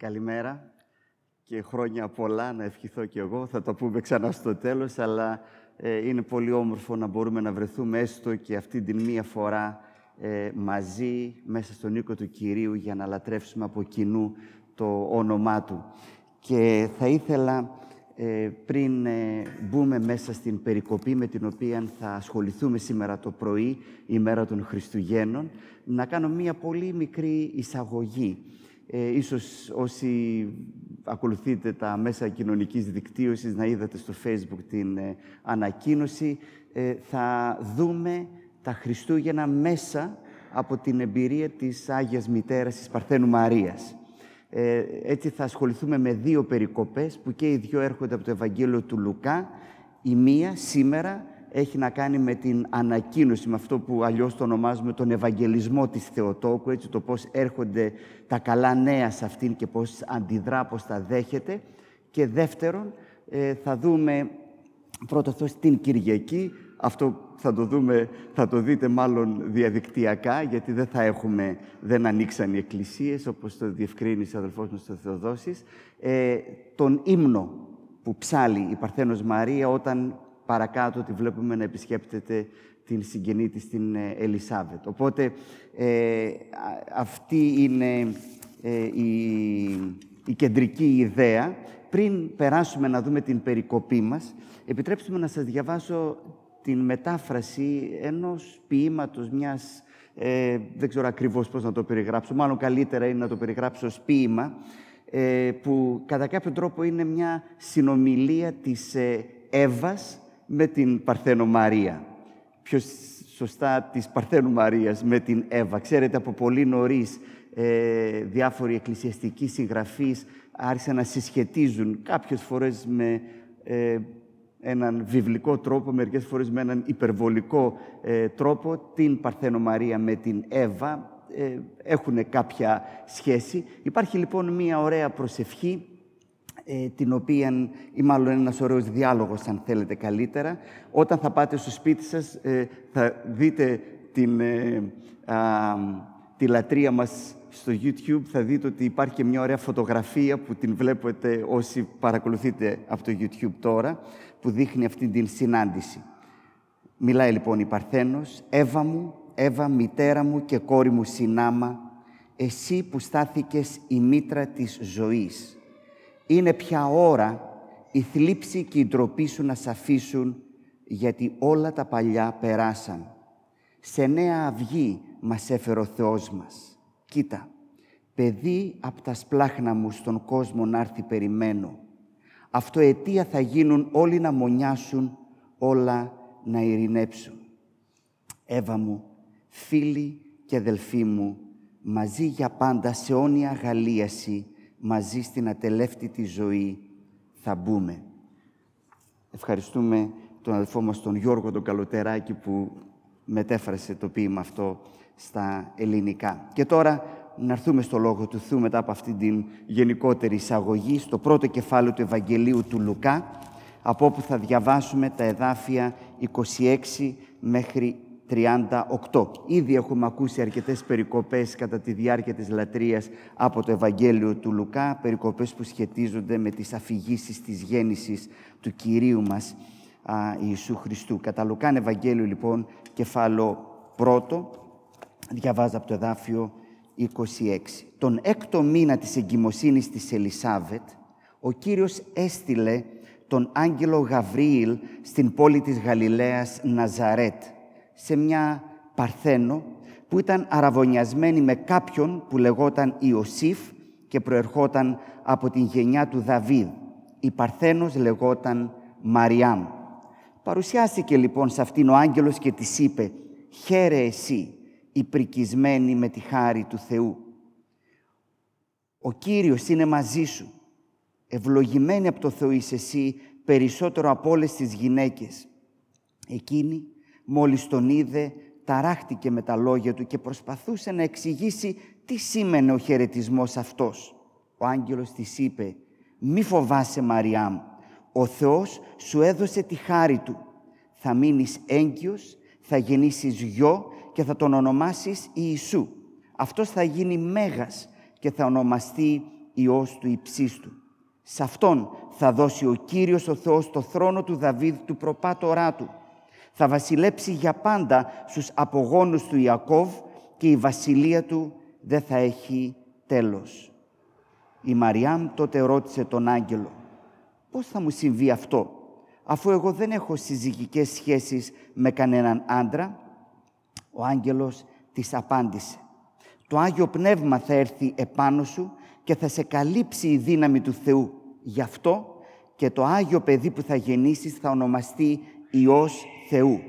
Καλημέρα και χρόνια πολλά να ευχηθώ και εγώ. Θα το πούμε ξανά στο τέλος, αλλά ε, είναι πολύ όμορφο να μπορούμε να βρεθούμε έστω και αυτή την μία φορά ε, μαζί μέσα στον οίκο του Κυρίου για να λατρεύσουμε από κοινού το όνομά Του. Και θα ήθελα ε, πριν μπούμε μέσα στην περικοπή με την οποία θα ασχοληθούμε σήμερα το πρωί, η μέρα των Χριστουγέννων, να κάνω μία πολύ μικρή εισαγωγή ε, ίσως όσοι ακολουθείτε τα μέσα κοινωνικής δικτύωσης να είδατε στο Facebook την ε, ανακοίνωση, ε, θα δούμε τα Χριστούγεννα μέσα από την εμπειρία της Άγιας Μητέρας της Παρθένου Μαρίας. Ε, έτσι θα ασχοληθούμε με δύο περικοπές που και οι δύο έρχονται από το Ευαγγέλιο του Λουκά. Η μία σήμερα έχει να κάνει με την ανακοίνωση, με αυτό που αλλιώς το ονομάζουμε τον Ευαγγελισμό της Θεοτόκου, έτσι το πώς έρχονται τα καλά νέα σε αυτήν και πώς αντιδρά, πώς τα δέχεται. Και δεύτερον, ε, θα δούμε πρώτα αυτός την Κυριακή, αυτό θα το δούμε, θα το δείτε μάλλον διαδικτυακά, γιατί δεν θα έχουμε, δεν ανοίξαν οι εκκλησίες, όπως το διευκρίνησε ο αδελφός μας ο Θεοδόσης, ε, τον ύμνο που ψάλει η Παρθένος Μαρία όταν παρακάτω τη βλέπουμε να επισκέπτεται την συγγενή της, την ε, Ελισάβετ. Οπότε ε, αυτή είναι ε, η, η κεντρική ιδέα. Πριν περάσουμε να δούμε την περικοπή μας, επιτρέψτε να σας διαβάσω την μετάφραση ενός ποίηματος, μιας... Ε, δεν ξέρω ακριβώς πώς να το περιγράψω, μάλλον καλύτερα είναι να το περιγράψω ως ποίημα, ε, που κατά κάποιο τρόπο είναι μια συνομιλία της ε, Εύας με την Παρθένο Μαρία. Πιο σωστά της Παρθένου Μαρίας με την Εύα. Ξέρετε, από πολύ νωρίς ε, διάφοροι εκκλησιαστικοί συγγραφείς άρχισαν να συσχετίζουν κάποιες φορές με ε, έναν βιβλικό τρόπο, μερικές φορές με έναν υπερβολικό ε, τρόπο, την Παρθένο Μαρία με την Εύα. Ε, έχουν κάποια σχέση. Υπάρχει λοιπόν μία ωραία προσευχή ε, την οποία, ή μάλλον ένας ωραίος διάλογος, αν θέλετε καλύτερα. Όταν θα πάτε στο σπίτι σας, ε, θα δείτε την, ε, τη λατρεία μας στο YouTube, θα δείτε ότι υπάρχει και μια ωραία φωτογραφία που την βλέπετε όσοι παρακολουθείτε από το YouTube τώρα, που δείχνει αυτή την συνάντηση. Μιλάει λοιπόν η Παρθένος, «Εύα μου, Εύα μητέρα μου και κόρη μου συνάμα, εσύ που στάθηκες η μήτρα της ζωής, είναι πια ώρα η θλίψη και η ντροπή σου να σ' αφήσουν, γιατί όλα τα παλιά περάσαν. Σε νέα αυγή μας έφερε ο Θεός μας. Κοίτα, παιδί από τα σπλάχνα μου στον κόσμο να έρθει περιμένω. Αυτό αιτία θα γίνουν όλοι να μονιάσουν, όλα να ειρηνέψουν. Εύα μου, φίλη και αδελφοί μου, μαζί για πάντα σε όνια γαλίαση, μαζί στην ατελεύτητη ζωή θα μπούμε. Ευχαριστούμε τον αδελφό μας τον Γιώργο τον Καλοτεράκη που μετέφρασε το ποίημα αυτό στα ελληνικά. Και τώρα να έρθουμε στο Λόγο του Θεού μετά από αυτή την γενικότερη εισαγωγή στο πρώτο κεφάλαιο του Ευαγγελίου του Λουκά από όπου θα διαβάσουμε τα εδάφια 26 μέχρι 38. Ήδη έχουμε ακούσει αρκετές περικοπές κατά τη διάρκεια της λατρείας από το Ευαγγέλιο του Λουκά, περικοπές που σχετίζονται με τις αφηγήσεις της γέννησης του Κυρίου μας α, Ιησού Χριστού. Κατά Λουκάν Ευαγγέλιο λοιπόν, κεφάλαιο πρώτο, διαβάζω από το εδάφιο 26. Τον έκτο μήνα της εγκυμοσύνης της Ελισάβετ, ο Κύριος έστειλε τον άγγελο Γαβρίλ στην πόλη της Γαλιλαίας Ναζαρέτ, σε μια Παρθένο που ήταν αραβωνιασμένη με κάποιον που λεγόταν Ιωσήφ και προερχόταν από την γενιά του Δαβίδ. Η Παρθένος λεγόταν Μαριάμ. Παρουσιάστηκε λοιπόν σε αυτήν ο άγγελος και της είπε «Χαίρε εσύ, η πρικισμένη με τη χάρη του Θεού. Ο Κύριος είναι μαζί σου. Ευλογημένη από το Θεό είσαι εσύ περισσότερο από όλες τις γυναίκες. Εκείνη Μόλις τον είδε, ταράχτηκε με τα λόγια του και προσπαθούσε να εξηγήσει τι σήμαινε ο χαιρετισμός αυτός. Ο άγγελος της είπε «Μη φοβάσαι Μαριάμ, ο Θεός σου έδωσε τη χάρη Του. Θα μείνεις έγκυος, θα γεννήσεις γιο και θα τον ονομάσεις Ιησού. Αυτός θα γίνει μέγας και θα ονομαστεί Υιός του Υψίστου. Σε Αυτόν θα δώσει ο Κύριος ο Θεός το θρόνο του Δαβίδ του προπάτορά του. Θα βασιλέψει για πάντα στους απογόνους του Ιακώβ και η βασιλεία του δεν θα έχει τέλος. Η Μαριάμ τότε ρώτησε τον άγγελο «Πώς θα μου συμβεί αυτό, αφού εγώ δεν έχω συζυγικές σχέσεις με κανέναν άντρα» Ο άγγελος της απάντησε «Το Άγιο Πνεύμα θα έρθει επάνω σου και θα σε καλύψει η δύναμη του Θεού. Γι' αυτό και το Άγιο παιδί που θα γεννήσεις θα ονομαστεί Υιός Θεού.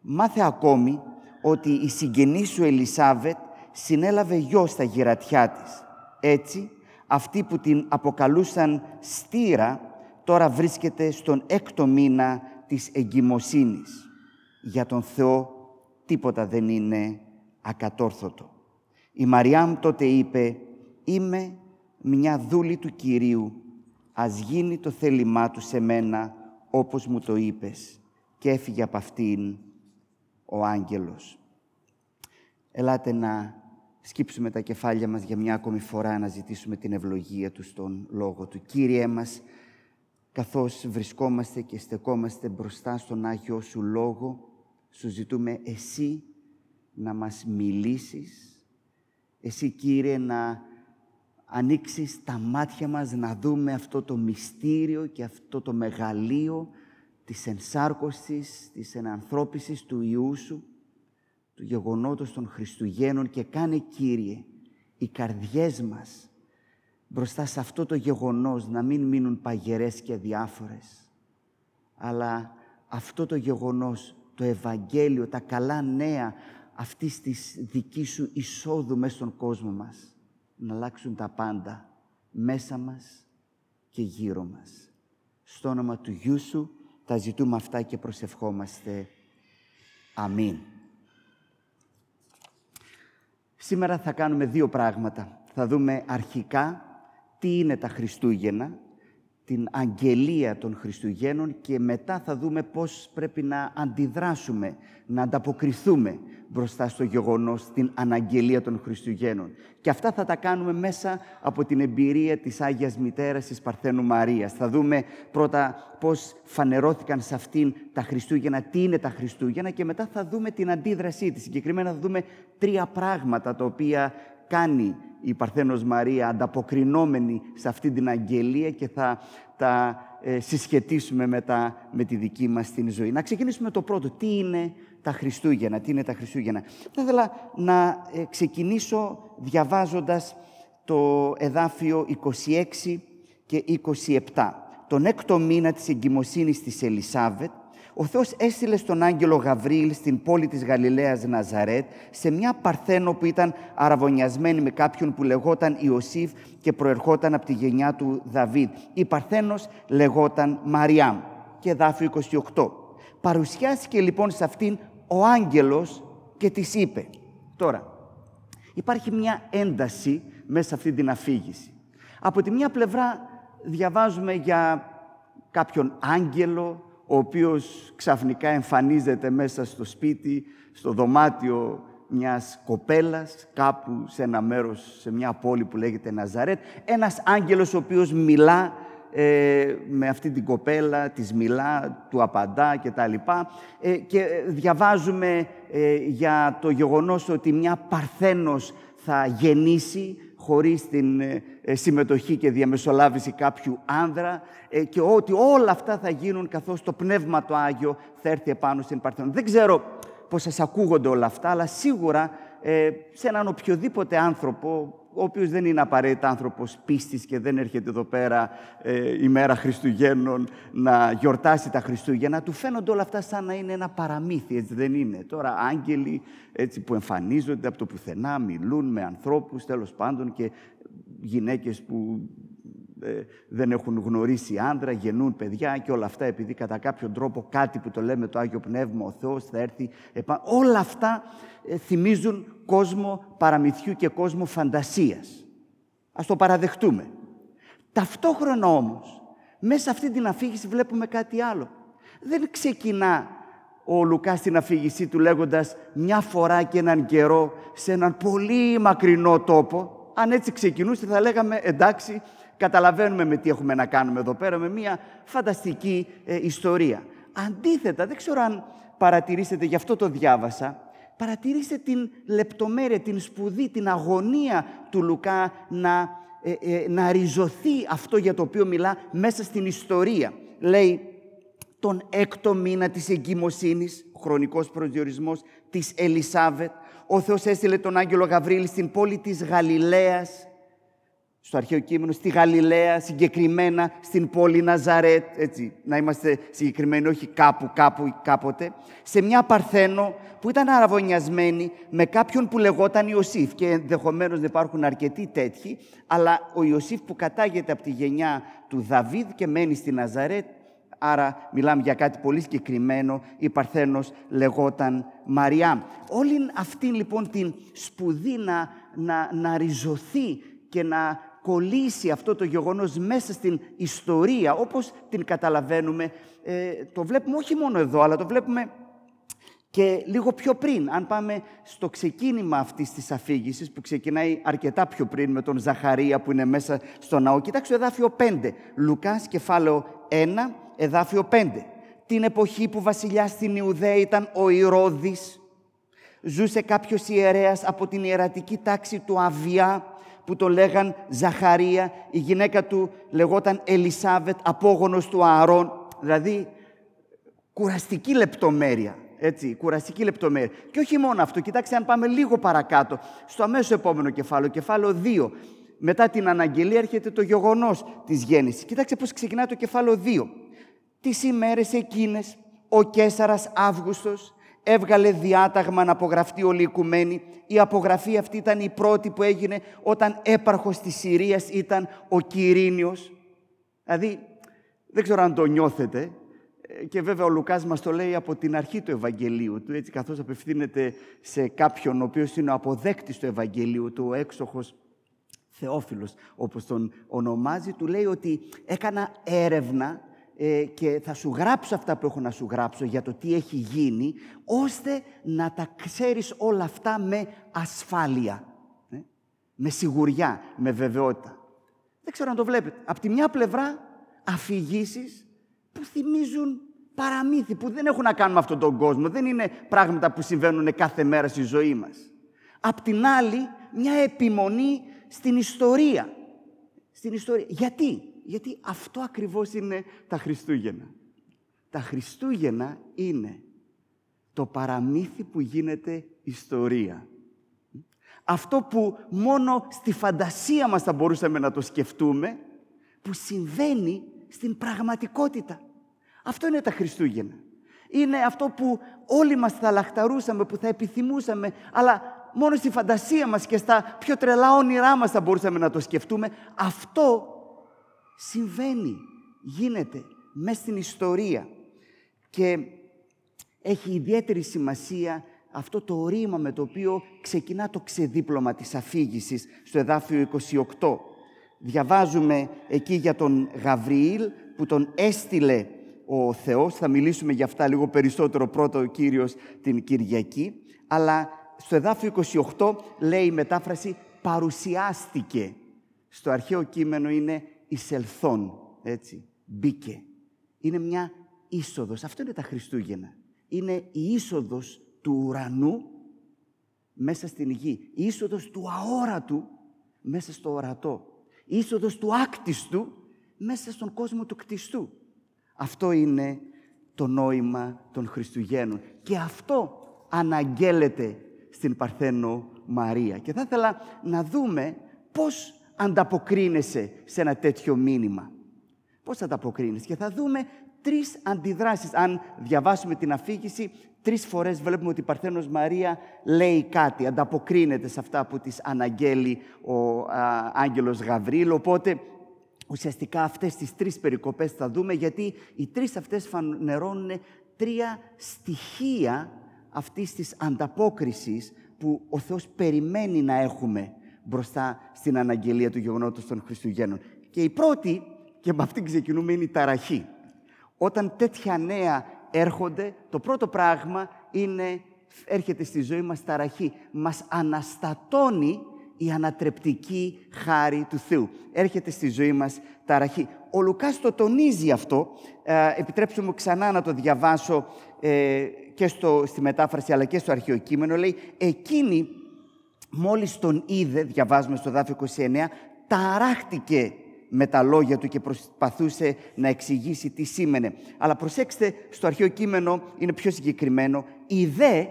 Μάθε ακόμη ότι η συγγενή σου Ελισάβετ συνέλαβε γιο στα γυρατιά της. Έτσι, αυτή που την αποκαλούσαν στήρα, τώρα βρίσκεται στον έκτο μήνα της εγκυμοσύνης. Για τον Θεό τίποτα δεν είναι ακατόρθωτο. Η Μαριάμ τότε είπε «Είμαι μια δούλη του Κυρίου, ας γίνει το θέλημά του σε μένα όπως μου το είπες». Και έφυγε από αυτήν ο άγγελος. Ελάτε να σκύψουμε τα κεφάλια μας για μια ακόμη φορά να ζητήσουμε την ευλογία Του στον Λόγο Του. Κύριε μας, καθώς βρισκόμαστε και στεκόμαστε μπροστά στον Άγιο Σου Λόγο, Σου ζητούμε Εσύ να μας μιλήσεις, Εσύ Κύριε να ανοίξεις τα μάτια μας να δούμε αυτό το μυστήριο και αυτό το μεγαλείο της ενσάρκωσης, της ενανθρώπισης του Ιού Σου, του γεγονότος των Χριστουγέννων και κάνε, Κύριε, οι καρδιές μας μπροστά σε αυτό το γεγονός να μην μείνουν παγερές και διάφορες, αλλά αυτό το γεγονός, το Ευαγγέλιο, τα καλά νέα αυτής της δικής Σου εισόδου μέσα στον κόσμο μας, να αλλάξουν τα πάντα μέσα μας και γύρω μας. Στο όνομα του Γιού Σου τα ζητούμε αυτά και προσευχόμαστε. Αμήν. Σήμερα θα κάνουμε δύο πράγματα. Θα δούμε αρχικά τι είναι τα Χριστούγεννα την αγγελία των Χριστουγέννων και μετά θα δούμε πώς πρέπει να αντιδράσουμε, να ανταποκριθούμε μπροστά στο γεγονός, την αναγγελία των Χριστουγέννων. Και αυτά θα τα κάνουμε μέσα από την εμπειρία της Άγιας Μητέρας της Παρθένου Μαρίας. Θα δούμε πρώτα πώς φανερώθηκαν σε αυτήν τα Χριστούγεννα, τι είναι τα Χριστούγεννα και μετά θα δούμε την αντίδρασή της. Συγκεκριμένα θα δούμε τρία πράγματα τα οποία κάνει η Παρθένος Μαρία ανταποκρινόμενη σε αυτή την αγγελία και θα τα ε, συσχετίσουμε με, με τη δική μας την ζωή. Να ξεκινήσουμε το πρώτο. Τι είναι τα Χριστούγεννα, τι είναι τα Χριστούγεννα; Θα ήθελα να ε, ξεκινήσω διαβάζοντας το εδάφιο 26 και 27. Τον έκτο μήνα της εγκυμοσύνης της Ελισάβετ, ο Θεός έστειλε στον άγγελο Γαβρίλ στην πόλη της Γαλιλαίας Ναζαρέτ σε μια παρθένο που ήταν αραβωνιασμένη με κάποιον που λεγόταν Ιωσήφ και προερχόταν από τη γενιά του Δαβίδ. Η παρθένος λεγόταν Μαριάμ και δάφιο 28. Παρουσιάστηκε λοιπόν σε αυτήν ο άγγελος και της είπε. Τώρα, υπάρχει μια ένταση μέσα σε αυτή την αφήγηση. Από τη μια πλευρά διαβάζουμε για κάποιον άγγελο ο οποίος ξαφνικά εμφανίζεται μέσα στο σπίτι, στο δωμάτιο μιας κοπέλας, κάπου σε ένα μέρος, σε μια πόλη που λέγεται Ναζαρέτ. Ένας άγγελος ο οποίος μιλά ε, με αυτή την κοπέλα, της μιλά, του απαντά και τα λοιπά. Ε, και διαβάζουμε ε, για το γεγονός ότι μια παρθένος θα γεννήσει χωρίς την ε, ε, συμμετοχή και διαμεσολάβηση κάποιου άνδρα ε, και ότι όλα αυτά θα γίνουν καθώς το Πνεύμα το Άγιο θα έρθει επάνω στην Παρθένο. Δεν ξέρω πώς σας ακούγονται όλα αυτά, αλλά σίγουρα σε έναν οποιοδήποτε άνθρωπο ο οποίος δεν είναι απαραίτητα άνθρωπος πίστης και δεν έρχεται εδώ πέρα ε, ημέρα Χριστουγέννων να γιορτάσει τα Χριστούγεννα, του φαίνονται όλα αυτά σαν να είναι ένα παραμύθι, έτσι δεν είναι. Τώρα άγγελοι έτσι, που εμφανίζονται από το πουθενά, μιλούν με ανθρώπους τέλος πάντων και γυναίκες που ε, δεν έχουν γνωρίσει άντρα, γεννούν παιδιά και όλα αυτά επειδή κατά κάποιον τρόπο κάτι που το λέμε το Άγιο Πνεύμα, ο Θεός θα έρθει επάνω. Όλα αυτά ε, θυμίζουν κόσμο παραμυθιού και κόσμο φαντασίας. Ας το παραδεχτούμε. Ταυτόχρονα όμως, μέσα σε αυτή την αφήγηση βλέπουμε κάτι άλλο. Δεν ξεκινά ο Λουκάς στην αφήγησή του λέγοντας μια φορά και έναν καιρό σε έναν πολύ μακρινό τόπο, αν έτσι ξεκινούσε θα λέγαμε εντάξει, καταλαβαίνουμε με τι έχουμε να κάνουμε εδώ πέρα, με μια φανταστική ε, ιστορία. Αντίθετα, δεν ξέρω αν παρατηρήσετε, γι' αυτό το διάβασα, παρατηρήστε την λεπτομέρεια, την σπουδή, την αγωνία του Λουκά να, ε, ε, να ριζωθεί αυτό για το οποίο μιλά μέσα στην ιστορία. Λέει, τον έκτο μήνα της εγκυμοσύνης, χρονικός προσδιορισμός της Ελισάβετ, ο Θεός έστειλε τον Άγγελο Γαβρίλη στην πόλη της Γαλιλαίας, στο αρχαίο κείμενο, στη Γαλιλαία, συγκεκριμένα στην πόλη Ναζαρέτ, έτσι, να είμαστε συγκεκριμένοι, όχι κάπου, κάπου, κάποτε, σε μια Παρθένο που ήταν αραβωνιασμένη με κάποιον που λεγόταν Ιωσήφ και ενδεχομένως να υπάρχουν αρκετοί τέτοιοι, αλλά ο Ιωσήφ που κατάγεται από τη γενιά του Δαβίδ και μένει στη Ναζαρέτ, άρα μιλάμε για κάτι πολύ συγκεκριμένο, η Παρθένος λεγόταν Μαριά. Όλη αυτή λοιπόν την σπουδή να, να, να ριζωθεί και να κολλήσει αυτό το γεγονός μέσα στην ιστορία, όπως την καταλαβαίνουμε, ε, το βλέπουμε όχι μόνο εδώ, αλλά το βλέπουμε και λίγο πιο πριν. Αν πάμε στο ξεκίνημα αυτής της αφήγησης, που ξεκινάει αρκετά πιο πριν με τον Ζαχαρία που είναι μέσα στο ναό, κοιτάξτε εδάφιο 5, Λουκάς κεφάλαιο 1, εδάφιο 5. Την εποχή που βασιλιάς στην Ιουδαία ήταν ο Ηρώδης, ζούσε κάποιος ιερέας από την ιερατική τάξη του Αβιά, που το λέγαν Ζαχαρία, η γυναίκα του λεγόταν Ελισάβετ, απόγονος του Ααρών, δηλαδή κουραστική λεπτομέρεια, έτσι, κουραστική λεπτομέρεια. Και όχι μόνο αυτό, κοιτάξτε αν πάμε λίγο παρακάτω, στο αμέσως επόμενο κεφάλαιο, κεφάλαιο 2, μετά την αναγγελία έρχεται το γεγονός της γέννησης. Κοιτάξτε πώς ξεκινάει το κεφάλαιο 2. Τις ημέρες εκείνες, ο Κέσαρας Αύγουστος έβγαλε διάταγμα να απογραφτεί όλη η οικουμένη. Η απογραφή αυτή ήταν η πρώτη που έγινε όταν έπαρχος της Συρίας ήταν ο Κυρίνιος. Δηλαδή, δεν ξέρω αν το νιώθετε, ε, και βέβαια ο Λουκάς μας το λέει από την αρχή του Ευαγγελίου του, έτσι καθώς απευθύνεται σε κάποιον ο οποίος είναι ο αποδέκτης του Ευαγγελίου του, ο έξοχος Θεόφιλος, όπως τον ονομάζει, του λέει ότι έκανα έρευνα ε, και θα σου γράψω αυτά που έχω να σου γράψω για το τι έχει γίνει, ώστε να τα ξέρεις όλα αυτά με ασφάλεια, ε, με σιγουριά, με βεβαιότητα. Δεν ξέρω αν το βλέπετε. Απ' τη μια πλευρά αφηγήσεις που θυμίζουν παραμύθι, που δεν έχουν να κάνουν με αυτόν τον κόσμο, δεν είναι πράγματα που συμβαίνουν κάθε μέρα στη ζωή μας. Απ' την άλλη, μια επιμονή στην ιστορία. Στην ιστορία. Γιατί; Γιατί αυτό ακριβώς είναι τα Χριστούγεννα. Τα Χριστούγεννα είναι το παραμύθι που γίνεται ιστορία. Αυτό που μόνο στη φαντασία μας θα μπορούσαμε να το σκεφτούμε, που συμβαίνει στην πραγματικότητα. Αυτό είναι τα Χριστούγεννα. Είναι αυτό που όλοι μας θα λαχταρούσαμε, που θα επιθυμούσαμε, αλλά μόνο στη φαντασία μας και στα πιο τρελά όνειρά μας θα μπορούσαμε να το σκεφτούμε. Αυτό συμβαίνει, γίνεται μέσα στην ιστορία και έχει ιδιαίτερη σημασία αυτό το ρήμα με το οποίο ξεκινά το ξεδίπλωμα της αφήγησης στο εδάφιο 28. Διαβάζουμε εκεί για τον Γαβριήλ που τον έστειλε ο Θεός. Θα μιλήσουμε για αυτά λίγο περισσότερο πρώτα ο Κύριος την Κυριακή. Αλλά στο εδάφιο 28 λέει η μετάφραση «παρουσιάστηκε». Στο αρχαίο κείμενο είναι εισελθόν, έτσι, μπήκε. Είναι μια είσοδος. Αυτό είναι τα Χριστούγεννα. Είναι η είσοδος του ουρανού μέσα στην γη. Η είσοδος του αόρατου μέσα στο ορατό. Η είσοδος του άκτιστου μέσα στον κόσμο του κτιστού. Αυτό είναι το νόημα των Χριστουγέννων. Και αυτό αναγγέλλεται στην Παρθένο Μαρία. Και θα ήθελα να δούμε πώς ανταποκρίνεσαι σε ένα τέτοιο μήνυμα. Πώς θα ανταποκρίνεσαι. Και θα δούμε τρεις αντιδράσεις. Αν διαβάσουμε την αφήγηση, τρεις φορές βλέπουμε ότι η Παρθένος Μαρία λέει κάτι, ανταποκρίνεται σε αυτά που της αναγγέλει ο α, άγγελος Γαβρίλ. Οπότε ουσιαστικά αυτές τις τρεις περικοπές θα δούμε, γιατί οι τρεις αυτές φανερώνουν τρία στοιχεία αυτής της ανταπόκρισης που ο Θεός περιμένει να έχουμε μπροστά στην αναγγελία του γεγονότος των Χριστουγέννων. Και η πρώτη, και με αυτήν ξεκινούμε, είναι η ταραχή. Όταν τέτοια νέα έρχονται, το πρώτο πράγμα είναι, έρχεται στη ζωή μας ταραχή. Μας αναστατώνει η ανατρεπτική χάρη του Θεού. Έρχεται στη ζωή μας ταραχή. Ο Λουκάς το τονίζει αυτό. Ε, επιτρέψτε μου ξανά να το διαβάσω ε, και στο, στη μετάφραση αλλά και στο αρχαίο κείμενο. Λέει, εκείνη μόλις τον είδε, διαβάζουμε στο δάφιο 29, ταράχτηκε με τα λόγια του και προσπαθούσε να εξηγήσει τι σήμαινε. Αλλά προσέξτε, στο αρχαίο κείμενο είναι πιο συγκεκριμένο. Η δε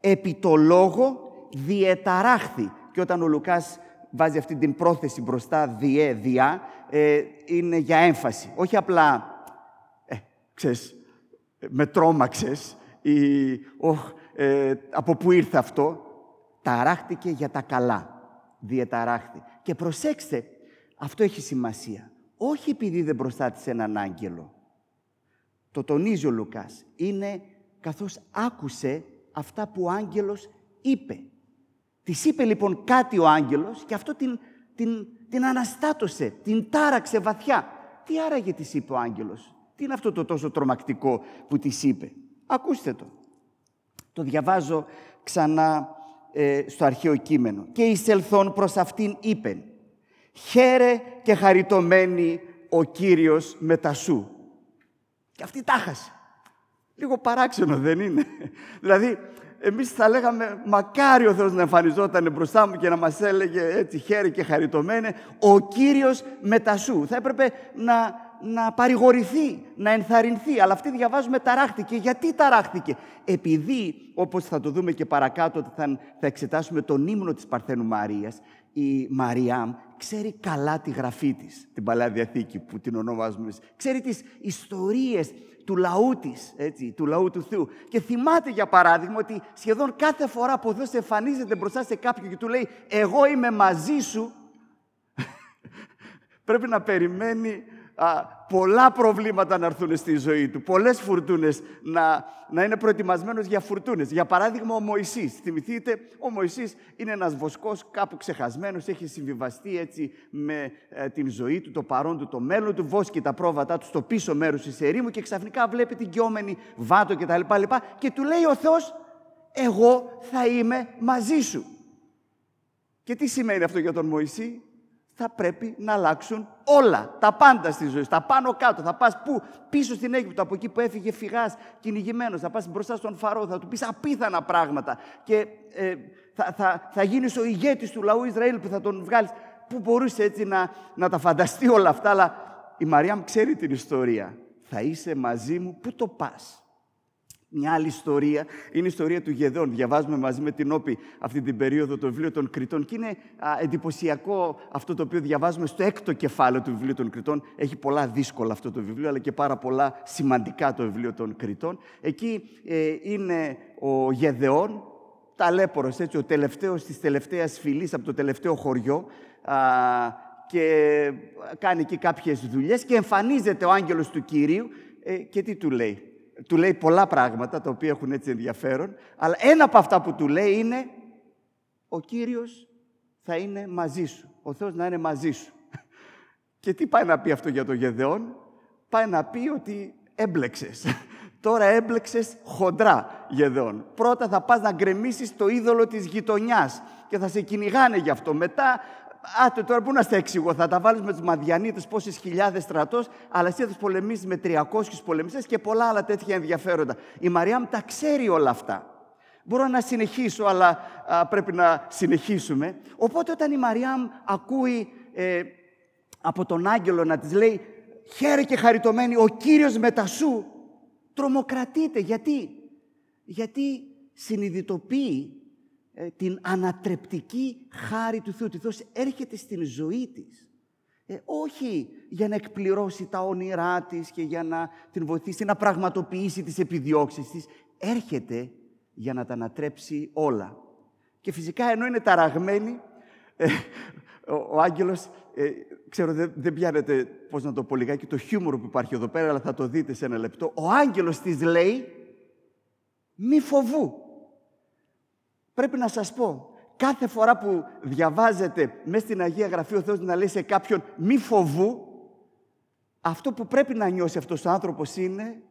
επί το λόγο διεταράχθη. Και όταν ο Λουκάς βάζει αυτή την πρόθεση μπροστά, διέ, διά, ε, είναι για έμφαση. Όχι απλά, ε, ξέρεις, με τρόμαξες ή ε, από πού ήρθε αυτό. Ταράχτηκε για τα καλά. Διεταράχθη. Και προσέξτε, αυτό έχει σημασία. Όχι επειδή δεν προστάτησε έναν άγγελο. Το τονίζει ο Λουκάς. Είναι καθώς άκουσε αυτά που ο άγγελος είπε. Της είπε λοιπόν κάτι ο άγγελος και αυτό την, την, την αναστάτωσε, την τάραξε βαθιά. Τι άραγε της είπε ο άγγελος. Τι είναι αυτό το τόσο τρομακτικό που της είπε. Ακούστε το. Το διαβάζω ξανά ε, στο αρχαίο κείμενο. «Και εισελθόν προς αυτήν είπεν, χαίρε και χαριτωμένη ο Κύριος μετά σου». Και αυτή τάχασε. Λίγο παράξενο δεν είναι; δηλαδή, εμείς θα λέγαμε μακάρι ο Θεός να εμφανιζόταν μπροστά μου και να μας έλεγε έτσι χαίρε και χαριτωμένε ο Κύριος μετά σου. Θα έπρεπε να, να παρηγορηθεί, να ενθαρρυνθεί. Αλλά αυτή διαβάζουμε ταράχτηκε. Γιατί ταράχτηκε; Επειδή, όπως θα το δούμε και παρακάτω, θα, θα εξετάσουμε τον ύμνο της Παρθένου Μαρίας, η Μαριάμ ξέρει καλά τη γραφή της, την Παλαιά Διαθήκη που την ονομάζουμε. Ξέρει τις ιστορίες του λαού της, έτσι, του λαού του Θεού. Και θυμάται για παράδειγμα ότι σχεδόν κάθε φορά που ο Θεός εμφανίζεται μπροστά σε κάποιον και του λέει «Εγώ είμαι μαζί σου», πρέπει να περιμένει α, πολλά προβλήματα να έρθουν στη ζωή του, πολλές φουρτούνες, να, να είναι προετοιμασμένος για φουρτούνες. Για παράδειγμα, ο Μωυσής. Θυμηθείτε, ο Μωυσής είναι ένας βοσκός κάπου ξεχασμένος, έχει συμβιβαστεί έτσι με ε, την ζωή του, το παρόν του, το μέλλον του, βόσκει τα πρόβατά του στο πίσω μέρος της ερήμου και ξαφνικά βλέπει την γιόμενη βάτο κτλ. Και, και του λέει ο Θεός, εγώ θα είμαι μαζί σου. Και τι σημαίνει αυτό για τον Μωυσή, θα πρέπει να αλλάξουν όλα, τα πάντα στη ζωή Τα πάνω κάτω. Θα πας πού, πίσω στην Αίγυπτο, από εκεί που έφυγε φυγάς κυνηγημένος. Θα πας μπροστά στον Φαρό, θα του πεις απίθανα πράγματα. Και ε, θα, θα, θα γίνεις ο ηγέτης του λαού Ισραήλ που θα τον βγάλεις. Πού μπορούσε έτσι να, να τα φανταστεί όλα αυτά, αλλά η Μαριάμ ξέρει την ιστορία. Θα είσαι μαζί μου, πού το πας; Μια άλλη ιστορία είναι η ιστορία του Γεδόν. Διαβάζουμε μαζί με την Όπη αυτή την περίοδο το βιβλίο των Κριτών και είναι α, εντυπωσιακό αυτό το οποίο διαβάζουμε στο έκτο κεφάλαιο του βιβλίου των Κριτών. Έχει πολλά δύσκολα αυτό το βιβλίο, αλλά και πάρα πολλά σημαντικά το βιβλίο των Κριτών. Εκεί ε, είναι ο Γεδεόν, ταλέπορος, έτσι, ο τελευταίος της τελευταίας φυλής από το τελευταίο χωριό, α, και κάνει εκεί κάποιες δουλειές και εμφανίζεται ο άγγελος του Κυρίου ε, και τι του λέει; Του λέει πολλά πράγματα τα οποία έχουν έτσι ενδιαφέρον, αλλά ένα από αυτά που του λέει είναι ο Κύριος θα είναι μαζί σου. Ο Θεός να είναι μαζί σου. Και τι πάει να πει αυτό για το Γεδεόν. Πάει να πει ότι έμπλεξες. Τώρα έμπλεξες χοντρά, Γεδεόν. Πρώτα θα πας να γκρεμίσεις το είδωλο της γειτονιάς και θα σε κυνηγάνε γι' αυτό. Μετά Άτε τώρα πού να στα εξηγώ, θα τα βάλεις με τους Μαδιανίτες πόσες χιλιάδες στρατός, αλλά εσύ θα πολεμήσεις με 300 πολεμιστές και πολλά άλλα τέτοια ενδιαφέροντα. Η Μαριάμ τα ξέρει όλα αυτά. Μπορώ να συνεχίσω, αλλά πρέπει να συνεχίσουμε. Οπότε όταν η Μαριάμ ακούει ε, από τον άγγελο να της λέει «Χαίρε και χαριτωμένη, ο Κύριος μετά σου», τρομοκρατείται. Γιατί; Γιατί συνειδητοποιεί ε, την ανατρεπτική χάρη του Θεού. Ότι Θεός έρχεται στην ζωή της. Ε, όχι για να εκπληρώσει τα όνειρά της και για να την βοηθήσει να πραγματοποιήσει τις επιδιώξεις της. Έρχεται για να τα ανατρέψει όλα. Και φυσικά ενώ είναι ταραγμένη, ε, ο, ο άγγελος, ε, ξέρω δεν, δεν πιάνετε πώς να το πω λιγάκι, το χιούμορ που υπάρχει εδώ πέρα, αλλά θα το δείτε σε ένα λεπτό. Ο άγγελος της λέει, μη φοβού. Πρέπει να σας πω, κάθε φορά που διαβάζετε μέσα στην Αγία Γραφή ο Θεός να λέει σε κάποιον μη φοβού, αυτό που πρέπει να νιώσει αυτός ο άνθρωπος είναι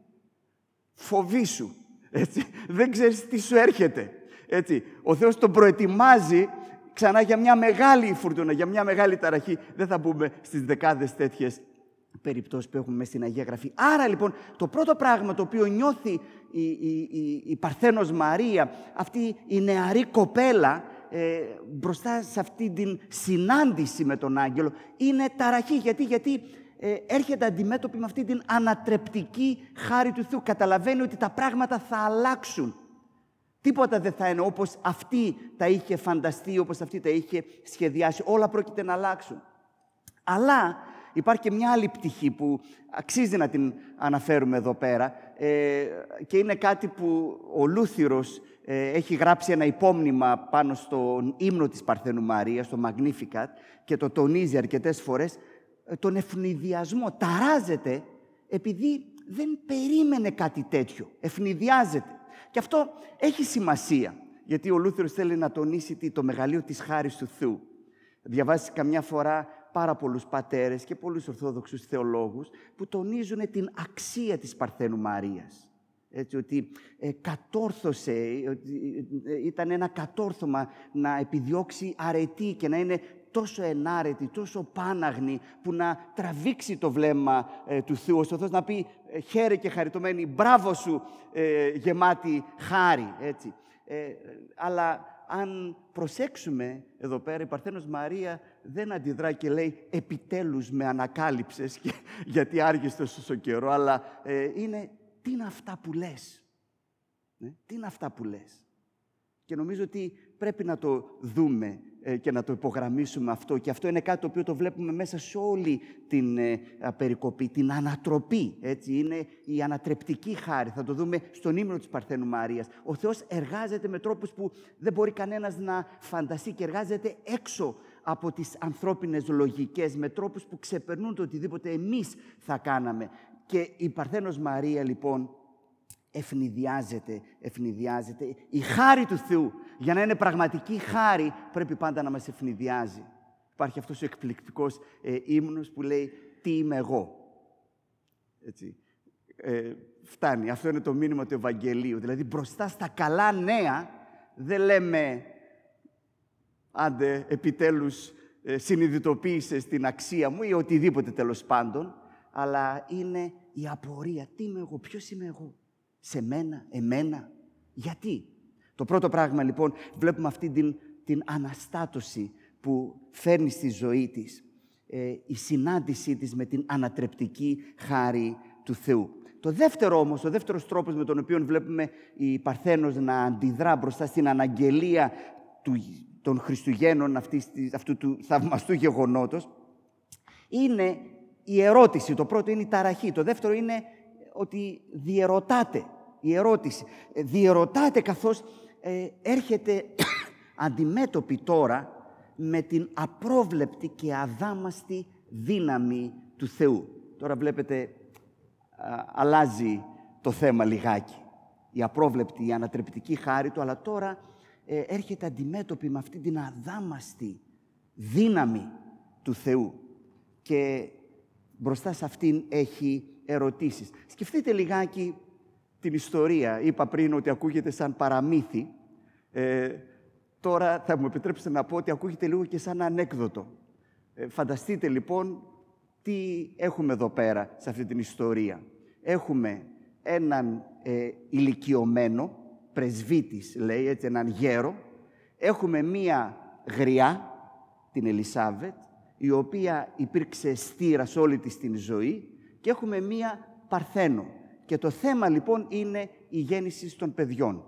σου. Έτσι. Δεν ξέρεις τι σου έρχεται. Έτσι. Ο Θεός τον προετοιμάζει ξανά για μια μεγάλη φουρτούνα, για μια μεγάλη ταραχή. Δεν θα μπούμε στις δεκάδες τέτοιες περιπτώσεις που έχουμε μέσα στην Αγία Γραφή. Άρα λοιπόν το πρώτο πράγμα το οποίο νιώθει η, η, η, η Παρθένος Μαρία, αυτή η νεαρή κοπέλα, ε, μπροστά σε αυτή την συνάντηση με τον άγγελο, είναι ταραχή. Γιατί, γιατί ε, έρχεται αντιμέτωπη με αυτή την ανατρεπτική χάρη του Θεού. Καταλαβαίνει ότι τα πράγματα θα αλλάξουν. Τίποτα δεν θα είναι όπως αυτή τα είχε φανταστεί, όπως αυτή τα είχε σχεδιάσει. Όλα πρόκειται να αλλάξουν. Αλλά υπάρχει και μια άλλη πτυχή που αξίζει να την αναφέρουμε εδώ πέρα ε, και είναι κάτι που ο Λούθυρος ε, έχει γράψει ένα υπόμνημα πάνω στον ύμνο της Παρθένου Μαρίας, το Magnificat, και το τονίζει αρκετές φορές, ε, τον ευνηδιασμό. Ταράζεται επειδή δεν περίμενε κάτι τέτοιο. Ευνηδιάζεται. Και αυτό έχει σημασία, γιατί ο Λούθυρος θέλει να τονίσει το μεγαλείο της χάρης του Θεού. Διαβάσεις καμιά φορά πάρα πολλούς πατέρες και πολλούς ορθόδοξους θεολόγους που τονίζουν την αξία της Παρθένου Μαρίας. Έτσι, ότι ε, κατόρθωσε, ότι, ε, ήταν ένα κατόρθωμα να επιδιώξει αρετή και να είναι τόσο ενάρετη, τόσο πάναγνη, που να τραβήξει το βλέμμα ε, του Θεού, ώστε ο Θεός να πει ε, «Χαίρε και χαριτωμένη, μπράβο σου, ε, γεμάτη χάρη». Έτσι. αλλά αν προσέξουμε εδώ πέρα, η Παρθένος Μαρία δεν αντιδρά και λέει «Επιτέλους με ανακάλυψες, και, γιατί άργησες τόσο καιρό», αλλά είναι «Τι είναι αυτά που λες». Τι είναι αυτά που λες; Και νομίζω ότι πρέπει να το δούμε ε, και να το υπογραμμίσουμε αυτό. Και αυτό είναι κάτι το οποίο το βλέπουμε μέσα σε όλη την ε, περικοπή, την ανατροπή. Έτσι. Είναι η ανατρεπτική χάρη. Θα το δούμε στον ύμνο της Παρθένου Μαρίας. Ο Θεός εργάζεται με τρόπους που δεν μπορεί κανένας να φανταστεί και εργάζεται έξω από τις ανθρώπινες λογικές, με τρόπους που ξεπερνούν το οτιδήποτε εμείς θα κάναμε. Και η Παρθένος Μαρία, λοιπόν, ευνηδιάζεται, ευνηδιάζεται. Η χάρη του Θεού, για να είναι πραγματική χάρη, πρέπει πάντα να μας ευνηδιάζει. Υπάρχει αυτός ο εκπληκτικός ε, ύμνος που λέει «Τι είμαι εγώ». Έτσι. Ε, φτάνει. Αυτό είναι το μήνυμα του Ευαγγελίου. Δηλαδή μπροστά στα καλά νέα δεν λέμε «Άντε, επιτέλους ε, συνειδητοποίησες την αξία μου» ή οτιδήποτε τέλος πάντων, αλλά είναι η απορία. Τι είμαι εγώ, ποιος είμαι εγώ σε μένα, εμένα. Γιατί. Το πρώτο πράγμα λοιπόν βλέπουμε αυτή την, την αναστάτωση που φέρνει στη ζωή της. Ε, η συνάντησή της με την ανατρεπτική χάρη του Θεού. Το δεύτερο όμως, ο δεύτερος τρόπος με τον οποίο βλέπουμε η Παρθένος να αντιδρά μπροστά στην αναγγελία του, των Χριστουγέννων αυτής, αυτού του θαυμαστού γεγονότος, είναι η ερώτηση. Το πρώτο είναι η ταραχή. Το δεύτερο είναι ότι διερωτάται η ερώτηση. Ε, διερωτάται καθώς ε, έρχεται αντιμέτωπη τώρα με την απρόβλεπτη και αδάμαστη δύναμη του Θεού. Τώρα βλέπετε, αλλάζει το θέμα λιγάκι. Η απρόβλεπτη, η ανατρεπτική χάρη του, αλλά τώρα ε, έρχεται αντιμέτωπη με αυτή την αδάμαστη δύναμη του Θεού. Και μπροστά σε αυτήν έχει ερωτήσεις. Σκεφτείτε λιγάκι την ιστορία. Είπα πριν ότι ακούγεται σαν παραμύθι. Ε, τώρα θα μου επιτρέψετε να πω ότι ακούγεται λίγο και σαν ανέκδοτο. Ε, φανταστείτε λοιπόν τι έχουμε εδώ πέρα σε αυτή την ιστορία. Έχουμε έναν ε, ηλικιωμένο, πρεσβύτης λέει, έτσι, έναν γέρο. Έχουμε μία γριά, την Ελισάβετ, η οποία υπήρξε στήρα σε όλη της την ζωή και έχουμε μία Παρθένο, και το θέμα λοιπόν είναι η γέννηση των παιδιών.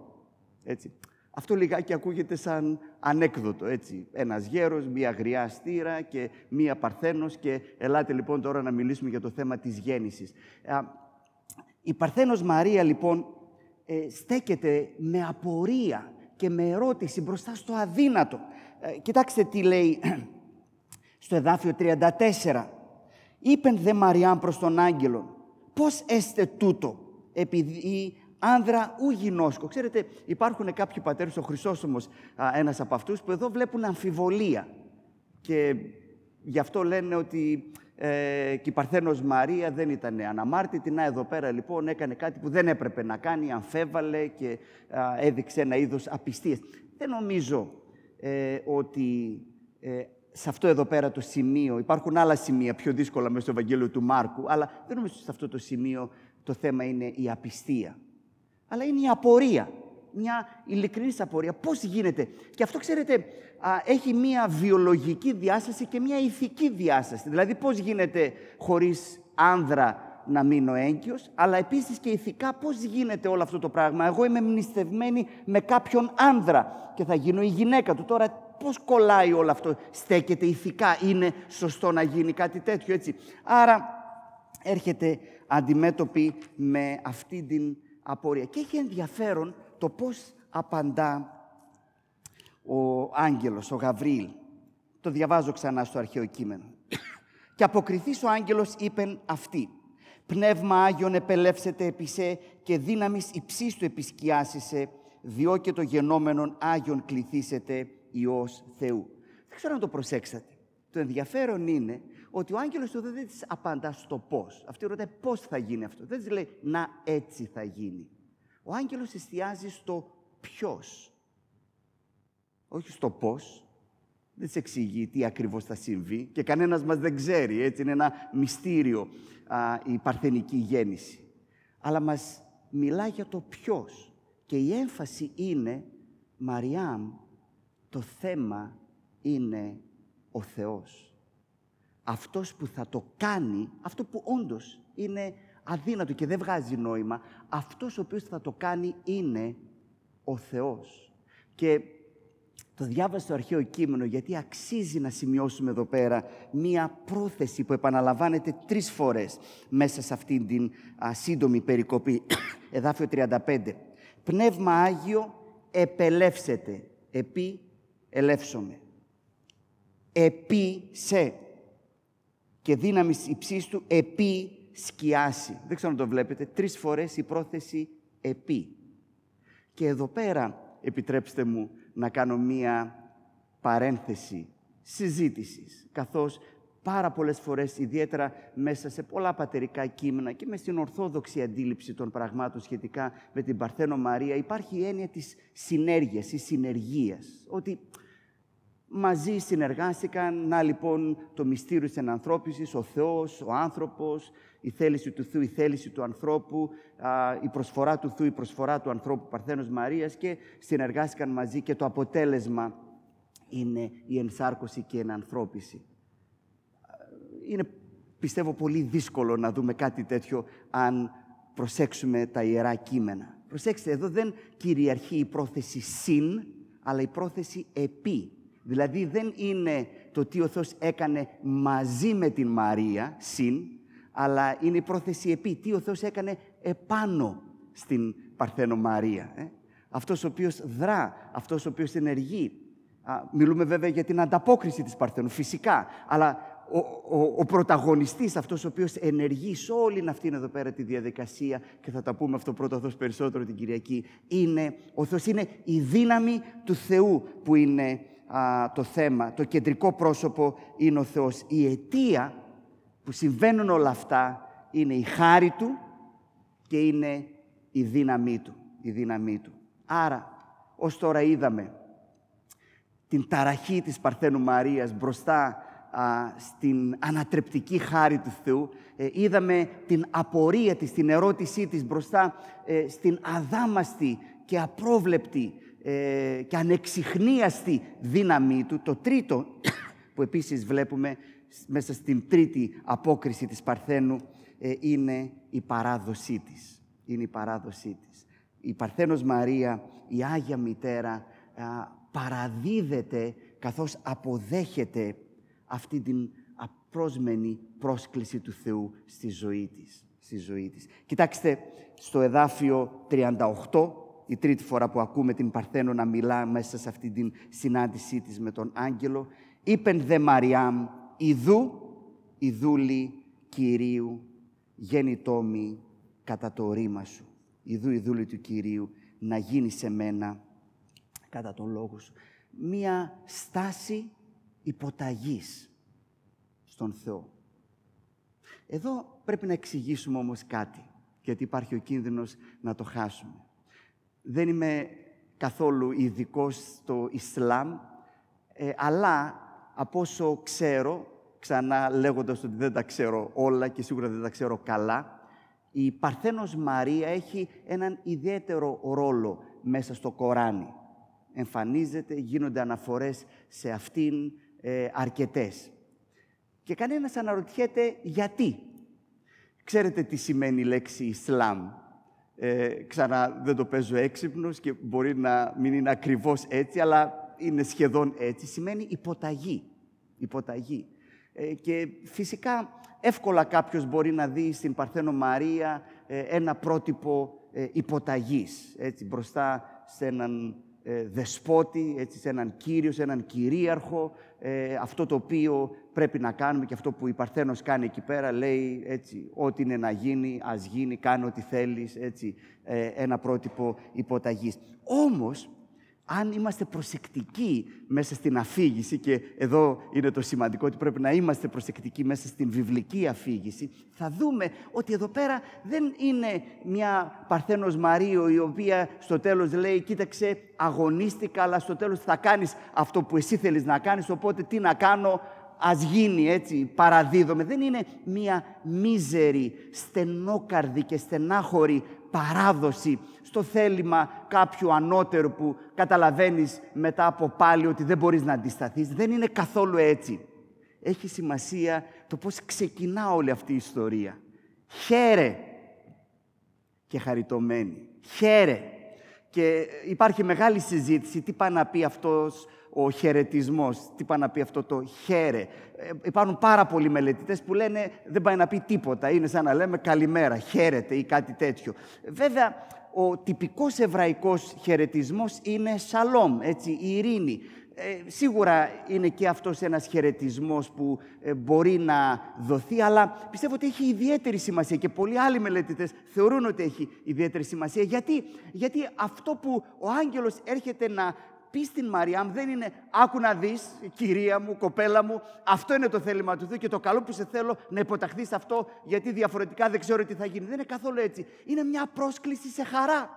Έτσι. Αυτό λιγάκι ακούγεται σαν ανέκδοτο, έτσι. Ένας γέρος, μία γριά στήρα και μία παρθένος και ελάτε λοιπόν τώρα να μιλήσουμε για το θέμα της γέννησης. Η Παρθένος Μαρία λοιπόν ε, στέκεται με απορία και με ερώτηση μπροστά στο αδύνατο. Ε, κοιτάξτε τι λέει στο εδάφιο 34. Είπεν δε Μαριάν προς τον άγγελο, πώς έστε τούτο, επειδή άνδρα ου γινώσκο. Ξέρετε, υπάρχουν κάποιοι πατέρες, ο Χρυσόσωμος ένας από αυτούς, που εδώ βλέπουν αμφιβολία. Και γι' αυτό λένε ότι ε, και η Παρθένος Μαρία δεν ήταν αναμάρτητη. Να εδώ πέρα λοιπόν έκανε κάτι που δεν έπρεπε να κάνει, αμφέβαλε και έδειξε ένα είδος απιστίας. Δεν νομίζω ε, ότι ε, σε αυτό εδώ πέρα το σημείο, υπάρχουν άλλα σημεία πιο δύσκολα μέσα στο Ευαγγέλιο του Μάρκου, αλλά δεν νομίζω ότι σε αυτό το σημείο το θέμα είναι η απιστία. Αλλά είναι η απορία. Μια ειλικρινής απορία. Πώς γίνεται; Και αυτό, ξέρετε, έχει μια βιολογική διάσταση και μια ηθική διάσταση. Δηλαδή, πώς γίνεται χωρίς άνδρα να μείνω έγκυος, αλλά επίσης και ηθικά πώς γίνεται όλο αυτό το πράγμα. Εγώ είμαι μνηστευμένη με κάποιον άνδρα και θα γίνω η γυναίκα του. Τώρα πώς κολλάει όλο αυτό, στέκεται ηθικά, είναι σωστό να γίνει κάτι τέτοιο, έτσι. Άρα έρχεται αντιμέτωπη με αυτή την απορία. Και έχει ενδιαφέρον το πώς απαντά ο άγγελος, ο Γαβρίλ. Το διαβάζω ξανά στο αρχαίο κείμενο. «Και αποκριθείς ο άγγελος είπεν αυτή. Πνεύμα Άγιον επελεύσετε επισέ και δύναμης υψίστου επισκιάσισε, διό και το γενόμενον Άγιον κληθήσετε Υιός Θεού. Δεν ξέρω αν το προσέξατε. Το ενδιαφέρον είναι ότι ο άγγελος του δεν της απαντά στο πώς. Αυτή ρωτάει πώς θα γίνει αυτό; Δεν της λέει να έτσι θα γίνει. Ο άγγελος εστιάζει στο ποιος. Όχι στο πώς. Δεν της εξηγεί τι ακριβώς θα συμβεί και κανένας μας δεν ξέρει. Έτσι είναι ένα μυστήριο α, η παρθενική γέννηση. Αλλά μας μιλά για το ποιος. Και η έμφαση είναι Μαριάμ, το θέμα είναι ο Θεός. Αυτός που θα το κάνει, αυτό που όντως είναι αδύνατο και δεν βγάζει νόημα, αυτός ο οποίος θα το κάνει είναι ο Θεός. Και το διάβασα στο αρχαίο κείμενο γιατί αξίζει να σημειώσουμε εδώ πέρα μία πρόθεση που επαναλαμβάνεται τρεις φορές μέσα σε αυτήν την α, σύντομη περικοπή. Εδάφιο 35. Πνεύμα Άγιο επελεύσετε επί ελεύσομαι. Επί σε και δύναμης υψίστου επί σκιάσει. Δεν ξέρω αν το βλέπετε. Τρεις φορές η πρόθεση επί. Και εδώ πέρα επιτρέψτε μου να κάνω μία παρένθεση συζήτησης, καθώς πάρα πολλές φορές, ιδιαίτερα μέσα σε πολλά πατερικά κείμενα και μες στην ορθόδοξη αντίληψη των πραγμάτων σχετικά με την Παρθένο Μαρία, υπάρχει η έννοια της συνέργειας ή συνεργίας. Ότι μαζί συνεργάστηκαν, να λοιπόν το μυστήριο της ενανθρώπισης, ο Θεός, ο άνθρωπος, η θέληση του Θεού, η θέληση του ανθρώπου, η προσφορά του Θεού, η προσφορά του ανθρώπου Παρθένος Μαρίας και συνεργάστηκαν μαζί και το αποτέλεσμα είναι η ενσάρκωση και η ενανθρώπιση. Είναι, πιστεύω, πολύ δύσκολο να δούμε κάτι τέτοιο αν προσέξουμε τα Ιερά Κείμενα. Προσέξτε, εδώ δεν κυριαρχεί η πρόθεση συν, αλλά η πρόθεση επί. Δηλαδή δεν είναι το τι ο Θεός έκανε μαζί με την Μαρία, συν, αλλά είναι η πρόθεση επί. Τι ο Θεός έκανε επάνω στην Παρθένο Μαρία. Ε; Αυτός ο οποίος δρά, αυτός ο οποίος ενεργεί. Α, μιλούμε βέβαια για την ανταπόκριση της Παρθένου, φυσικά. Αλλά ο, ο, ο πρωταγωνιστής, αυτός ο οποίος ενεργεί σε όλη αυτήν εδώ πέρα τη διαδικασία, και θα τα πούμε αυτό πρώτο Θεός περισσότερο την Κυριακή, είναι, ο Θεός είναι η δύναμη του Θεού που είναι το θέμα. Το κεντρικό πρόσωπο είναι ο Θεός. Η αιτία που συμβαίνουν όλα αυτά είναι η χάρη Του και είναι η δύναμή Του. Η δύναμή του. Άρα, ως τώρα είδαμε την ταραχή της Παρθένου Μαρίας μπροστά στην ανατρεπτική χάρη του Θεού. Ε, είδαμε την απορία της, την ερώτησή της μπροστά ε, στην αδάμαστη και απρόβλεπτη ε, και ανεξιχνίαστη δύναμή του. Το τρίτο που επίσης βλέπουμε μέσα στην τρίτη απόκριση της Παρθένου ε, είναι η παράδοσή της. Είναι η παράδοσή της. Η Παρθένος Μαρία, η Άγια Μητέρα, παραδίδεται καθώς αποδέχεται αυτή την απρόσμενη πρόσκληση του Θεού στη ζωή της. Στη ζωή της. Κοιτάξτε, στο εδάφιο 38, η τρίτη φορά που ακούμε την Παρθένο να μιλά μέσα σε αυτή την συνάντησή της με τον άγγελο, «Είπεν δε Μαριάμ, Ιδού, Ιδούλη Κυρίου, γέννητό κατά το ρήμα σου. Ιδού, Ιδούλη του Κυρίου, να γίνει σε μένα κατά τον λόγο σου. Μία στάση υποταγής στον Θεό. Εδώ πρέπει να εξηγήσουμε όμως κάτι, γιατί υπάρχει ο κίνδυνος να το χάσουμε. Δεν είμαι καθόλου ειδικό στο Ισλάμ, Ε, αλλά, από όσο ξέρω, ξανά λέγοντας ότι δεν τα ξέρω όλα και σίγουρα δεν τα ξέρω καλά, η Παρθένος Μαρία έχει έναν ιδιαίτερο ρόλο μέσα στο Κοράνι. Εμφανίζεται, γίνονται αναφορές σε αυτήν ε, αρκετές. Και κανένας αναρωτιέται γιατί. Ξέρετε τι σημαίνει η λέξη Ισλάμ; Ε, ξανά δεν το παίζω έξυπνος και μπορεί να μην είναι ακριβώς έτσι, αλλά είναι σχεδόν έτσι. Σημαίνει υποταγή. Υποταγή. Ε, και φυσικά εύκολα κάποιος μπορεί να δει στην Παρθένο Μαρία ε, ένα πρότυπο ε, υποταγής, έτσι, μπροστά σε έναν δεσπότη, έτσι, σε έναν κύριο, σε έναν κυρίαρχο, αυτό το οποίο πρέπει να κάνουμε και αυτό που η Παρθένος κάνει εκεί πέρα, λέει έτσι, ό,τι είναι να γίνει, ας γίνει, κάνε ό,τι θέλεις, έτσι, ένα πρότυπο υποταγής. Όμως, αν είμαστε προσεκτικοί μέσα στην αφήγηση, και εδώ είναι το σημαντικό ότι πρέπει να είμαστε προσεκτικοί μέσα στην βιβλική αφήγηση, θα δούμε ότι εδώ πέρα δεν είναι μια Παρθένος Μαρίο η οποία στο τέλος λέει «Κοίταξε, αγωνίστηκα, αλλά στο τέλος θα κάνεις αυτό που εσύ θέλεις να κάνεις, οπότε τι να κάνω, ας γίνει έτσι, παραδίδομαι». Δεν είναι μια μίζερη, στενόκαρδη και στενάχωρη παράδοση στο θέλημα κάποιου ανώτερου που καταλαβαίνεις μετά από πάλι ότι δεν μπορείς να αντισταθείς. Δεν είναι καθόλου έτσι. Έχει σημασία το πώς ξεκινά όλη αυτή η ιστορία. Χαίρε και χαριτωμένη. Χαίρε. Και υπάρχει μεγάλη συζήτηση τι πάει να πει αυτός ο χαιρετισμός, τι πάει να πει αυτό το χαίρε. Ε, υπάρχουν πάρα πολλοί μελετητές που λένε δεν πάει να πει τίποτα. Είναι σαν να λέμε καλημέρα, χαίρετε ή κάτι τέτοιο. Βέβαια, ο τυπικός εβραϊκός χαιρετισμός είναι σαλόμ, έτσι, η ειρήνη. Ε, σίγουρα είναι και αυτός ένας χαιρετισμός που ε, μπορεί να δοθεί, αλλά πιστεύω ότι έχει ιδιαίτερη σημασία και πολλοί άλλοι μελετητές θεωρούν ότι έχει ιδιαίτερη σημασία. Γιατί, Γιατί αυτό που ο άγγελος έρχεται να πει στην Μαριάμ δεν είναι «Άκου να δεις, κυρία μου, κοπέλα μου, αυτό είναι το θέλημα του Θεού και το καλό που σε θέλω να υποταχθείς αυτό, γιατί διαφορετικά δεν ξέρω τι θα γίνει». Δεν είναι καθόλου έτσι. Είναι μια πρόσκληση σε χαρά.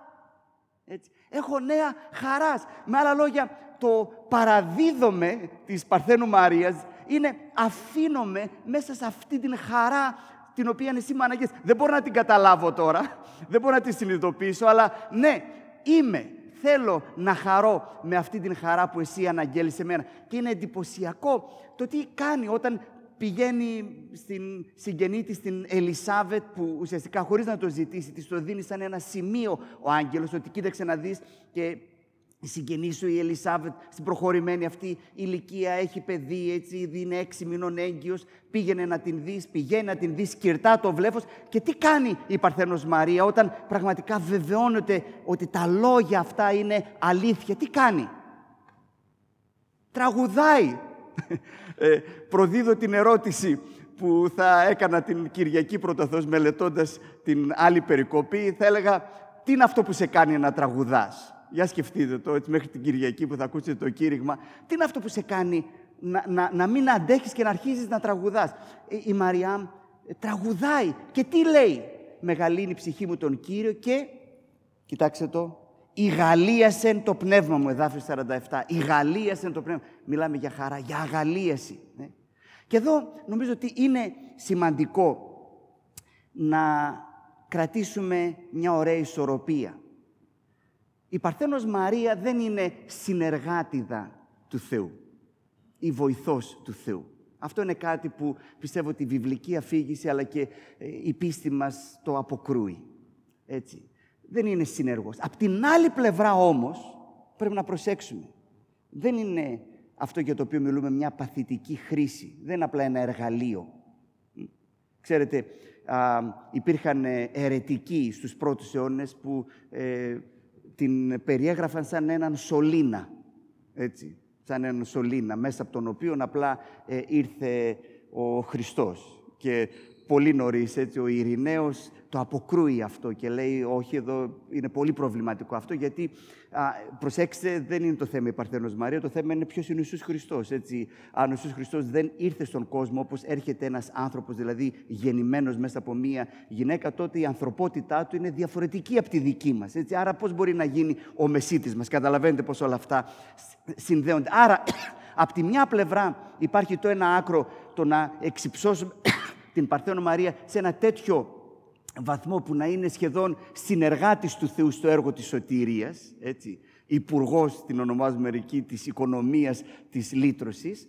Έτσι. Έχω νέα χαράς. Με άλλα λόγια, το παραδίδομαι της Παρθένου Μαρίας είναι αφήνομαι μέσα σε αυτή την χαρά την οποία εσύ με Δεν μπορώ να την καταλάβω τώρα, δεν μπορώ να τη συνειδητοποιήσω, αλλά ναι, είμαι Θέλω να χαρώ με αυτή την χαρά που εσύ αναγγέλεις σε μένα. Και είναι εντυπωσιακό το τι κάνει όταν πηγαίνει στην συγγενή της, στην Ελισάβετ, που ουσιαστικά χωρίς να το ζητήσει, της το δίνει σαν ένα σημείο ο άγγελος, ότι κοίταξε να δεις και η συγγενή σου η Ελισάβετ στην προχωρημένη αυτή ηλικία έχει παιδί, έτσι, ήδη είναι έξι μηνών έγκυος, πήγαινε να την δεις, πηγαίνει να την δεις, κυρτά το βλέφος και τι κάνει η Παρθένος Μαρία όταν πραγματικά βεβαιώνεται ότι τα λόγια αυτά είναι αλήθεια; Τι κάνει; Τραγουδάει. Ε, προδίδω την ερώτηση που θα έκανα την Κυριακή πρωτοθώς μελετώντας την άλλη περικοπή. Θα έλεγα, τι είναι αυτό που σε κάνει να τραγουδάς; Για σκεφτείτε το έτσι μέχρι την Κυριακή που θα ακούσετε το κήρυγμα. Τι είναι αυτό που σε κάνει να, να, να μην αντέχεις και να αρχίζεις να τραγουδάς; Ε, η Μαριάμ ε, τραγουδάει και τι λέει; Μεγαλύνει η ψυχή μου τον Κύριο και, κοιτάξτε το, ηγαλίασεν το πνεύμα μου, εδάφιος 47. Ηγαλίασεν το πνεύμα. Μιλάμε για χαρά, για αγαλίαση. Ναι. Και εδώ νομίζω ότι είναι σημαντικό να κρατήσουμε μια ωραία ισορροπία. Η Παρθένος Μαρία δεν είναι συνεργάτιδα του Θεού ή βοηθός του Θεού. Αυτό είναι κάτι που πιστεύω ότι η βιβλική αφήγηση αλλά και ε, η πίστη μας το αποκρούει. Έτσι. Δεν είναι συνεργός. Απ' την άλλη πλευρά όμως πρέπει να προσέξουμε. Δεν είναι αυτό για το οποίο μιλούμε μια παθητική χρήση. Δεν είναι απλά ένα εργαλείο. Ξέρετε, α, υπήρχαν αιρετικοί στους πρώτους αιώνες που ε, την περιέγραφαν σαν έναν σωλήνα, έτσι, σαν έναν σωλήνα, μέσα από τον οποίο απλά ε, ήρθε ο Χριστός. Και πολύ νωρίς, έτσι, ο Ειρηναίος το αποκρούει αυτό και λέει όχι εδώ είναι πολύ προβληματικό αυτό γιατί α, προσέξτε δεν είναι το θέμα η Παρθένος Μαρία, το θέμα είναι ποιος είναι ο Ιησούς Χριστός. Έτσι. Αν ο Ιησούς Χριστός δεν ήρθε στον κόσμο όπως έρχεται ένας άνθρωπος δηλαδή γεννημένος μέσα από μία γυναίκα τότε η ανθρωπότητά του είναι διαφορετική από τη δική μας. Έτσι. Άρα πώς μπορεί να γίνει ο Μεσίτης μας. Καταλαβαίνετε πώς όλα αυτά συνδέονται. Άρα Απ' τη μια πλευρά υπάρχει το ένα άκρο, το να εξυψώσουμε την Παρθένο Μαρία σε ένα τέτοιο βαθμό που να είναι σχεδόν συνεργάτης του Θεού στο έργο της σωτηρίας, έτσι, υπουργός την ονομάζουμε μερική της οικονομίας της λύτρωσης,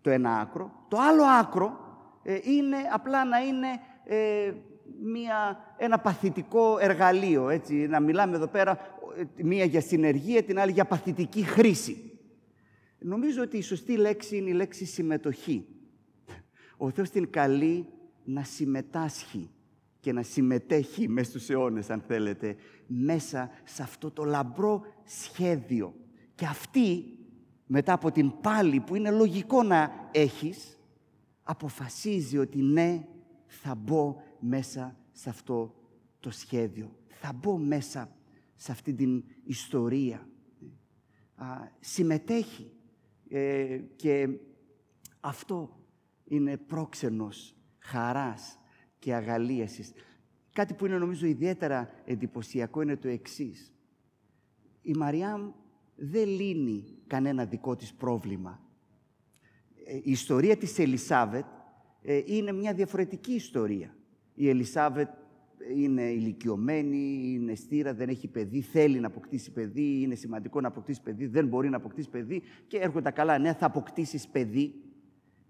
το ένα άκρο. Το άλλο άκρο ε, είναι απλά να είναι ε, μια, ένα παθητικό εργαλείο, έτσι, να μιλάμε εδώ πέρα ε, μία για συνεργία, την άλλη για παθητική χρήση. Νομίζω ότι η σωστή λέξη είναι η λέξη συμμετοχή. Ο Θεός την καλεί να συμμετάσχει και να συμμετέχει μέσα στους αιώνες, αν θέλετε, μέσα σε αυτό το λαμπρό σχέδιο. Και αυτή, μετά από την πάλη που είναι λογικό να έχεις, αποφασίζει ότι ναι, θα μπω μέσα σε αυτό το σχέδιο. Θα μπω μέσα σε αυτή την ιστορία. Α, συμμετέχει. Ε, και αυτό είναι πρόξενος χαράς και αγαλίασης. Κάτι που είναι νομίζω ιδιαίτερα εντυπωσιακό είναι το εξής. Η Μαριάμ δεν λύνει κανένα δικό της πρόβλημα. Ε, η ιστορία της Ελισάβετ ε, είναι μια διαφορετική ιστορία. Η Ελισάβετ είναι ηλικιωμένη, είναι στήρα, δεν έχει παιδί, θέλει να αποκτήσει παιδί, είναι σημαντικό να αποκτήσει παιδί, δεν μπορεί να αποκτήσει παιδί και έρχονται τα καλά νέα, θα αποκτήσεις παιδί. Η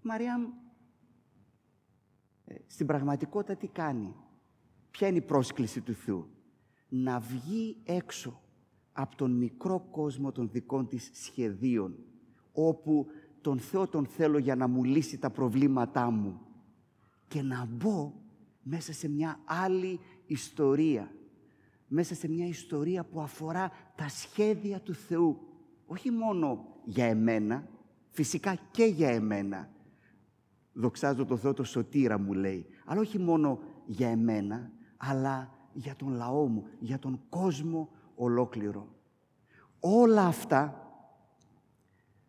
Μαριάμ ε, στην πραγματικότητα τι κάνει; Ποια είναι η πρόσκληση του Θεού; Να βγει έξω από τον μικρό κόσμο των δικών της σχεδίων, όπου τον Θεό τον θέλω για να μου λύσει τα προβλήματά μου και να μπω μέσα σε μια άλλη ιστορία. Μέσα σε μια ιστορία που αφορά τα σχέδια του Θεού. Όχι μόνο για εμένα, φυσικά και για εμένα, Δοξάζω το Θεό το σωτήρα μου λέει. Αλλά όχι μόνο για εμένα, αλλά για τον λαό μου, για τον κόσμο ολόκληρο. Όλα αυτά,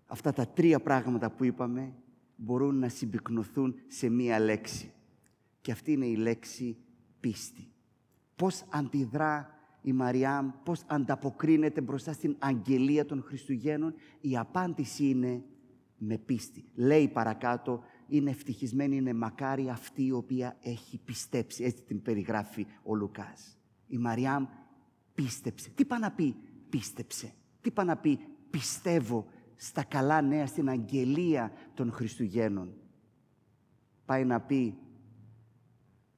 αυτά τα τρία πράγματα που είπαμε, μπορούν να συμπυκνωθούν σε μία λέξη. Και αυτή είναι η λέξη πίστη. Πώς αντιδρά η Μαριάμ, πώς ανταποκρίνεται μπροστά στην αγγελία των Χριστουγέννων. Η απάντηση είναι με πίστη. Λέει παρακάτω είναι ευτυχισμένη, είναι μακάρι αυτή η οποία έχει πιστέψει. Έτσι την περιγράφει ο Λουκάς. Η Μαριάμ πίστεψε. Τι πάει να πει; Πίστεψε. Τι πάει να πει; Πιστεύω στα καλά νέα, στην αγγελία των Χριστουγέννων. Πάει να πει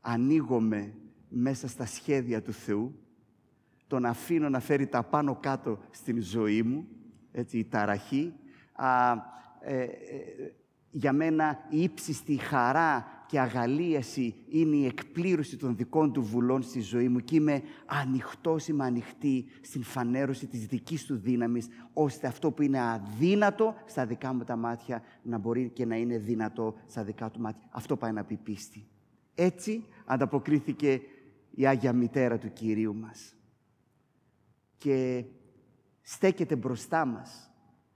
ανοίγομαι μέσα στα σχέδια του Θεού, τον αφήνω να φέρει τα πάνω κάτω στην ζωή μου, έτσι, η ταραχή, α, ε, ε, για μένα η ύψιστη χαρά και αγαλίαση είναι η εκπλήρωση των δικών του βουλών στη ζωή μου και είμαι ανοιχτός, είμαι ανοιχτή στην φανέρωση της δικής του δύναμης, ώστε αυτό που είναι αδύνατο στα δικά μου τα μάτια να μπορεί και να είναι δυνατό στα δικά του μάτια. Αυτό πάει να πει πίστη. Έτσι ανταποκρίθηκε η Άγια Μητέρα του Κυρίου μας. Και στέκεται μπροστά μας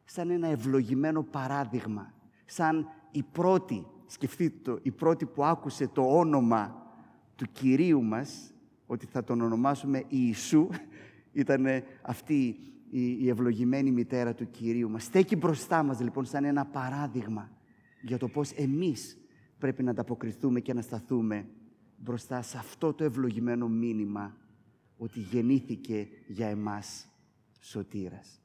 σαν ένα ευλογημένο παράδειγμα σαν η πρώτη, σκεφτείτε το, η πρώτη που άκουσε το όνομα του Κυρίου μας, ότι θα τον ονομάσουμε Ιησού, ήταν αυτή η, ευλογημένη μητέρα του Κυρίου μας. Στέκει μπροστά μας λοιπόν σαν ένα παράδειγμα για το πώς εμείς πρέπει να ανταποκριθούμε και να σταθούμε μπροστά σε αυτό το ευλογημένο μήνυμα ότι γεννήθηκε για εμάς σωτήρας.